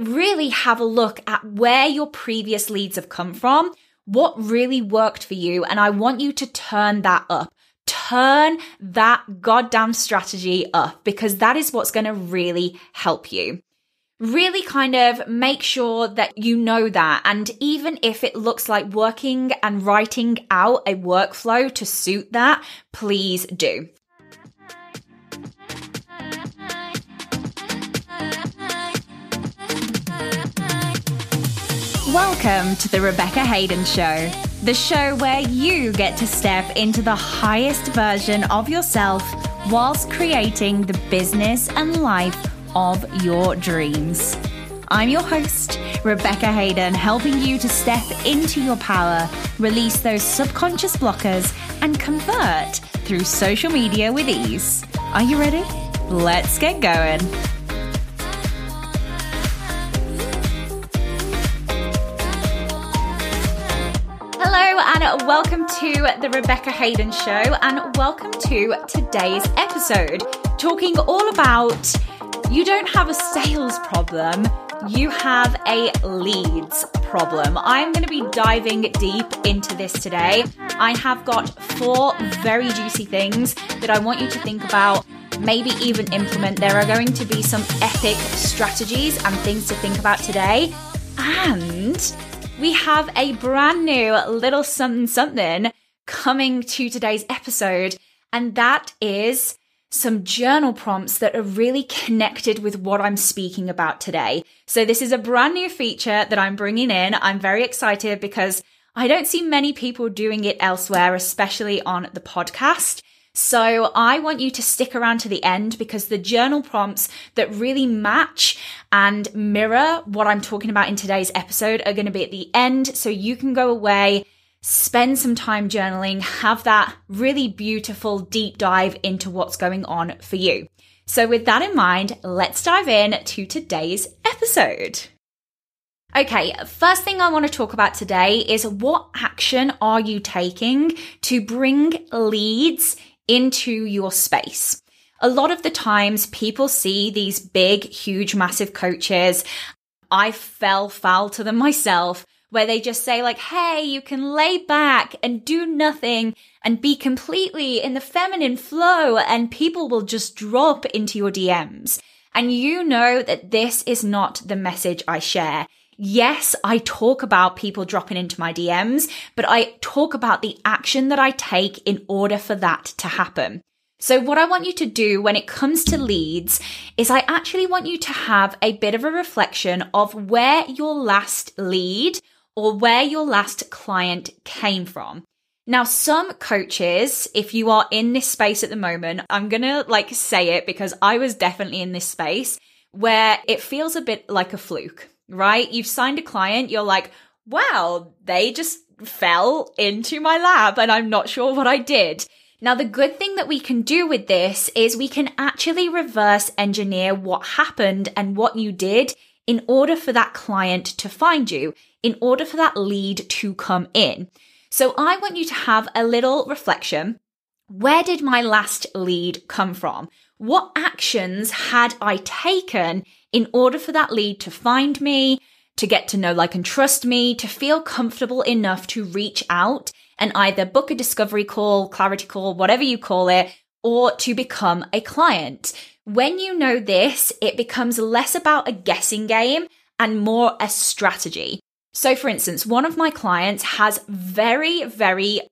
really have a look at where your previous leads have come from, what really worked for you, and I want you to turn that up. Turn that goddamn strategy up because that is what's going to really help you really kind of make sure that you know that. And even if it looks like working and writing out a workflow to suit that, please do. Welcome to the Rebecca Hayden Show, the show where you get to step into the highest version of yourself whilst creating the business and life of your dreams. I'm your host, Rebecca Hayden, helping you to step into your power, release those subconscious blockers, and convert through social media with ease. Are you ready? Let's get going. Welcome to the Rebecca Hayden Show, and welcome to today's episode, talking all about you don't have a sales problem, you have a leads problem. I'm going to be diving deep into this today. I have got four very juicy things that I want you to think about, maybe even implement. There are going to be some epic strategies and things to think about today. And we have a brand new little something something coming to today's episode, and that is some journal prompts that are really connected with what I'm speaking about today. So this is a brand new feature that I'm bringing in. I'm very excited because I don't see many people doing it elsewhere, especially on the podcast. So I want you to stick around to the end because the journal prompts that really match and mirror what I'm talking about in today's episode are going to be at the end. So you can go away spend some time journaling, have that really beautiful deep dive into what's going on for you. So, with that in mind, let's dive in to today's episode. Okay, first thing I want to talk about today is what action are you taking to bring leads into your space? A lot of the times people see these big, huge, massive coaches. I fell foul to them myself where they just say like, Hey, you can lay back and do nothing and be completely in the feminine flow and people will just drop into your DMs. And you know that this is not the message I share. Yes, I talk about people dropping into my DMs, but I talk about the action that I take in order for that to happen. So what I want you to do when it comes to leads is I actually want you to have a bit of a reflection of where your last lead or where your last client came from. Now, some coaches, if you are in this space at the moment, I'm going to like say it because I was definitely in this space where it feels a bit like a fluke, right? You've signed a client, you're like, wow, they just fell into my lab and I'm not sure what I did. Now, the good thing that we can do with this is we can actually reverse engineer what happened and what you did in order for that client to find you, in order for that lead to come in. So I want you to have a little reflection. Where did my last lead come from? What actions had I taken in order for that lead to find me, to get to know, like, and trust me, to feel comfortable enough to reach out and either book a discovery call, clarity call, whatever you call it, or to become a client. When you know this, it becomes less about a guessing game and more a strategy. So, for instance, one of my clients has very, very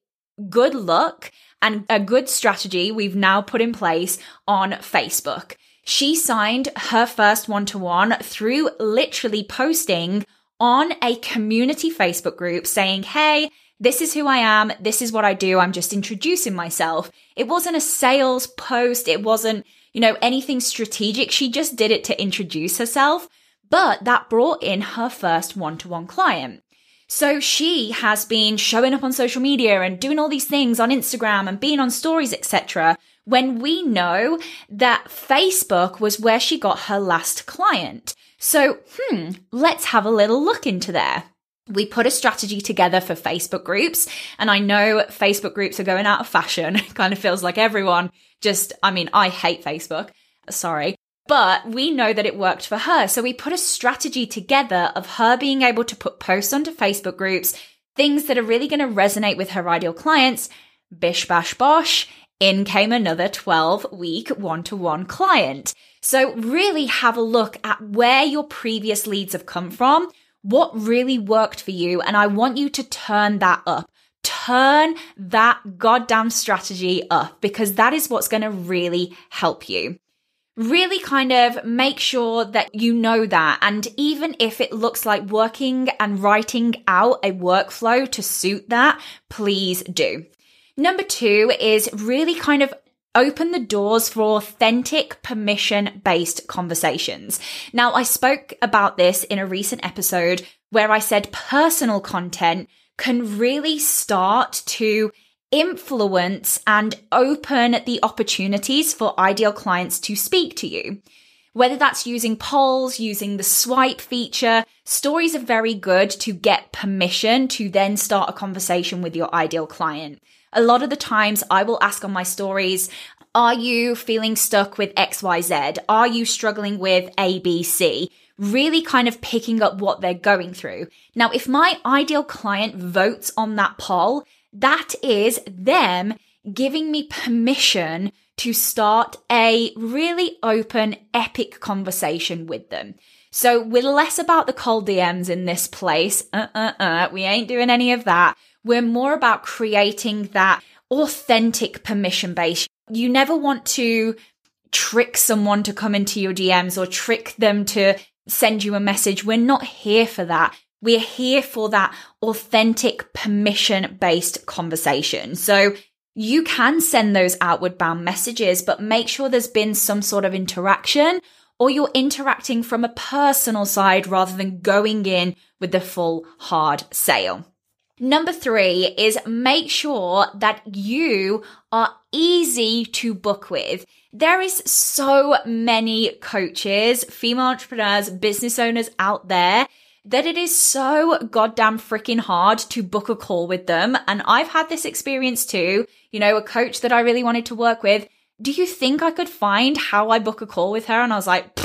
good luck and a good strategy we've now put in place on Facebook. She signed her first one to one through literally posting on a community Facebook group saying, Hey, this is who I am. This is what I do. I'm just introducing myself. It wasn't a sales post. It wasn't, you know, anything strategic. She just did it to introduce herself, but that brought in her first one to one client. So she has been showing up on social media and doing all these things on Instagram and being on stories, etc. When we know that Facebook was where she got her last client. So, hmm, let's have a little look into there we put a strategy together for Facebook groups. And I know Facebook groups are going out of fashion. It kind of feels like everyone just, I mean, I hate Facebook. Sorry. But we know that it worked for her. So we put a strategy together of her being able to put posts onto Facebook groups, things that are really going to resonate with her ideal clients. Bish bash bosh. In came another 12 week one to one client. So really have a look at where your previous leads have come from, what really worked for you. And I want you to turn that up. Turn that goddamn strategy up because that is what's going to really help you really kind of make sure that you know that. And even if it looks like working and writing out a workflow to suit that, please do. Number two is really kind of open the doors for authentic permission based conversations. Now, I spoke about this in a recent episode where I said personal content can really start to influence and open the opportunities for ideal clients to speak to you. Whether that's using polls, using the swipe feature, stories are very good to get permission to then start a conversation with your ideal client. A lot of the times I will ask on my stories, are you feeling stuck with XYZ? Are you struggling with ABC? Really kind of picking up what they're going through. Now, if my ideal client votes on that poll, that is them giving me permission to start a really open, epic conversation with them. So we're less about the cold DMs in this place. Uh, uh, uh. We ain't doing any of that. We're more about creating that authentic permission base. You never want to trick someone to come into your DMs or trick them to send you a message. We're not here for that. We're here for that authentic permission based conversation. So you can send those outward bound messages, but make sure there's been some sort of interaction or you're interacting from a personal side rather than going in with the full hard sale. Number three is make sure that you are easy to book with. There is so many coaches, female entrepreneurs, business owners out there that it is so goddamn freaking hard to book a call with them. And I've had this experience too. You know, a coach that I really wanted to work with. Do you think I could find how I book a call with her? And I was like,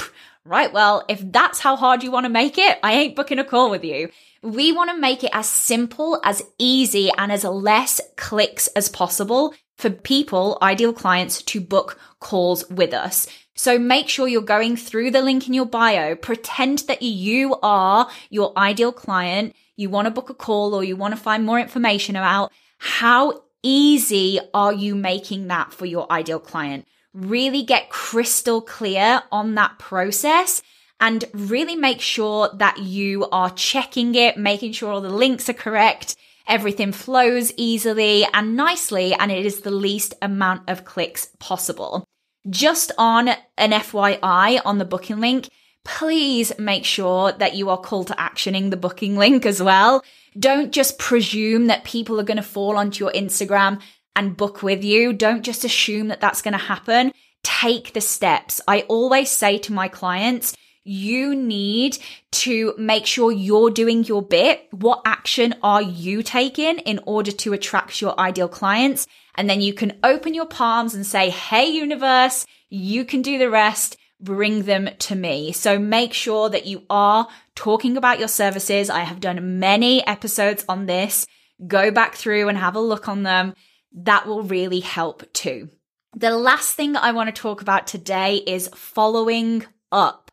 right, well, if that's how hard you want to make it, I ain't booking a call with you. We want to make it as simple, as easy, and as less clicks as possible for people, ideal clients, to book calls with us. So make sure you're going through the link in your bio. Pretend that you are your ideal client. You want to book a call or you want to find more information about how easy are you making that for your ideal client? Really get crystal clear on that process and really make sure that you are checking it, making sure all the links are correct. Everything flows easily and nicely, and it is the least amount of clicks possible just on an FYI on the booking link, please make sure that you are call to actioning the booking link as well. Don't just presume that people are going to fall onto your Instagram and book with you. Don't just assume that that's going to happen. Take the steps. I always say to my clients, you need to make sure you're doing your bit. What action are you taking in order to attract your ideal clients? And then you can open your palms and say, Hey, universe, you can do the rest. Bring them to me. So make sure that you are talking about your services. I have done many episodes on this. Go back through and have a look on them. That will really help too. The last thing I want to talk about today is following up.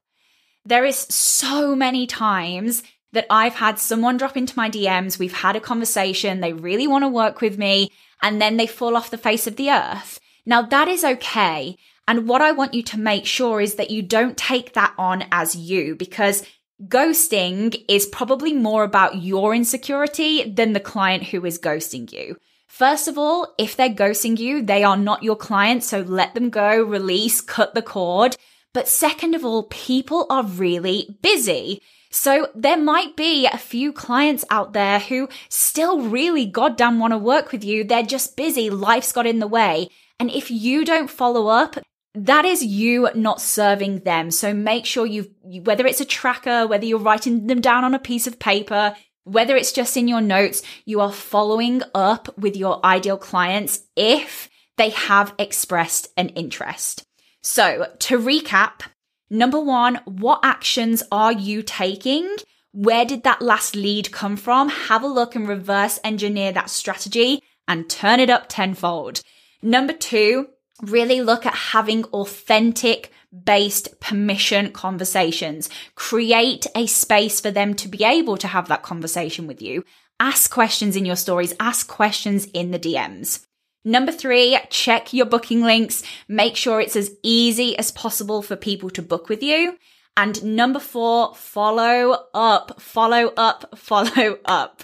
There is so many times that I've had someone drop into my DMs. We've had a conversation. They really want to work with me and then they fall off the face of the earth. Now that is okay. And what I want you to make sure is that you don't take that on as you because ghosting is probably more about your insecurity than the client who is ghosting you. First of all, if they're ghosting you, they are not your client. So let them go, release, cut the cord. But second of all, people are really busy. So there might be a few clients out there who still really goddamn want to work with you. They're just busy. Life's got in the way. And if you don't follow up, that is you not serving them. So make sure you, whether it's a tracker, whether you're writing them down on a piece of paper, whether it's just in your notes, you are following up with your ideal clients if they have expressed an interest. So to recap, Number one, what actions are you taking? Where did that last lead come from? Have a look and reverse engineer that strategy and turn it up tenfold. Number two, really look at having authentic based permission conversations. Create a space for them to be able to have that conversation with you. Ask questions in your stories, ask questions in the DMs. Number three, check your booking links. Make sure it's as easy as possible for people to book with you. And number four, follow up, follow up, follow up.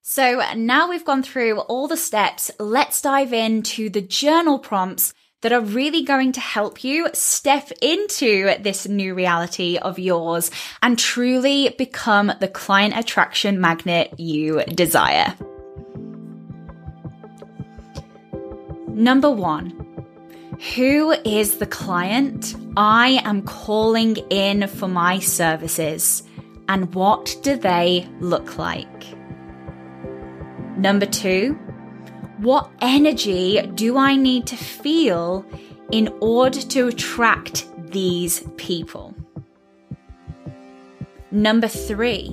So now we've gone through all the steps, let's dive into the journal prompts that are really going to help you step into this new reality of yours and truly become the client attraction magnet you desire. Number one, who is the client I am calling in for my services and what do they look like? Number two, what energy do I need to feel in order to attract these people? Number three,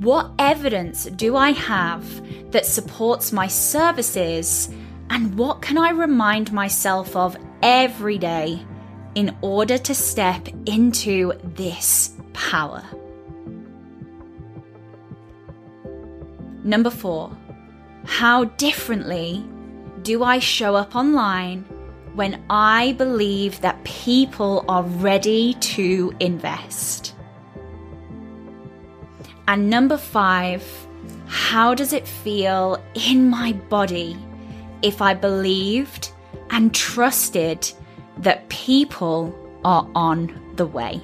what evidence do I have that supports my services and what can I remind myself of every day in order to step into this power? Number four, how differently do I show up online when I believe that people are ready to invest? And number five, how does it feel in my body if I believed and trusted that people are on the way?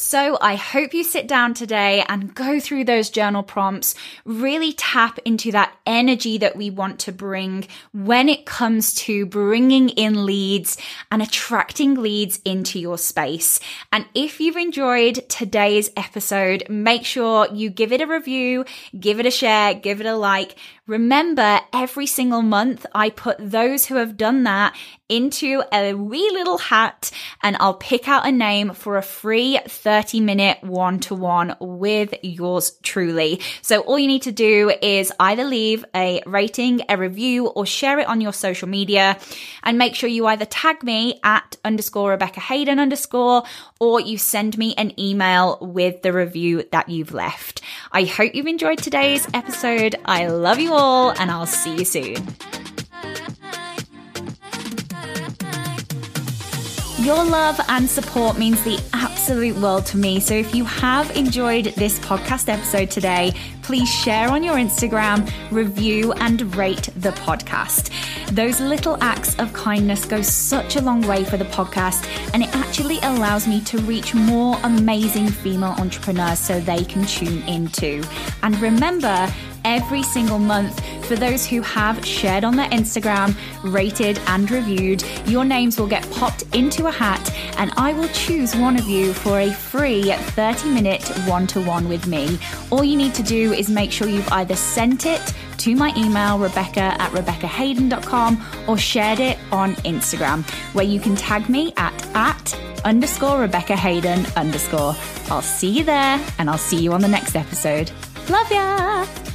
So I hope you sit down today and go through those journal prompts, really tap into that energy that we want to bring when it comes to bringing in leads and attracting leads into your space. And if you've enjoyed today's episode, make sure you give it a review, give it a share, give it a like. Remember, every single month I put those who have done that into a wee little hat and I'll pick out a name for a free 30 minute one to one with yours truly. So all you need to do is either leave a rating, a review, or share it on your social media and make sure you either tag me at underscore Rebecca Hayden underscore or you send me an email with the review that you've left. I hope you've enjoyed today's episode. I love you all and I'll see you soon. Your love and support means the absolute world to me. So if you have enjoyed this podcast episode today, please share on your Instagram, review, and rate the podcast. Those little acts of kindness go such a long way for the podcast, and it actually allows me to reach more amazing female entrepreneurs so they can tune in too. And remember, every single month. For those who have shared on their Instagram, rated, and reviewed, your names will get popped into a hat, and I will choose one of you for a free 30 minute one to one with me. All you need to do is make sure you've either sent it to my email, rebecca at rebeccahayden.com, or shared it on Instagram, where you can tag me at, at underscore Rebecca Hayden underscore. I'll see you there, and I'll see you on the next episode. Love ya!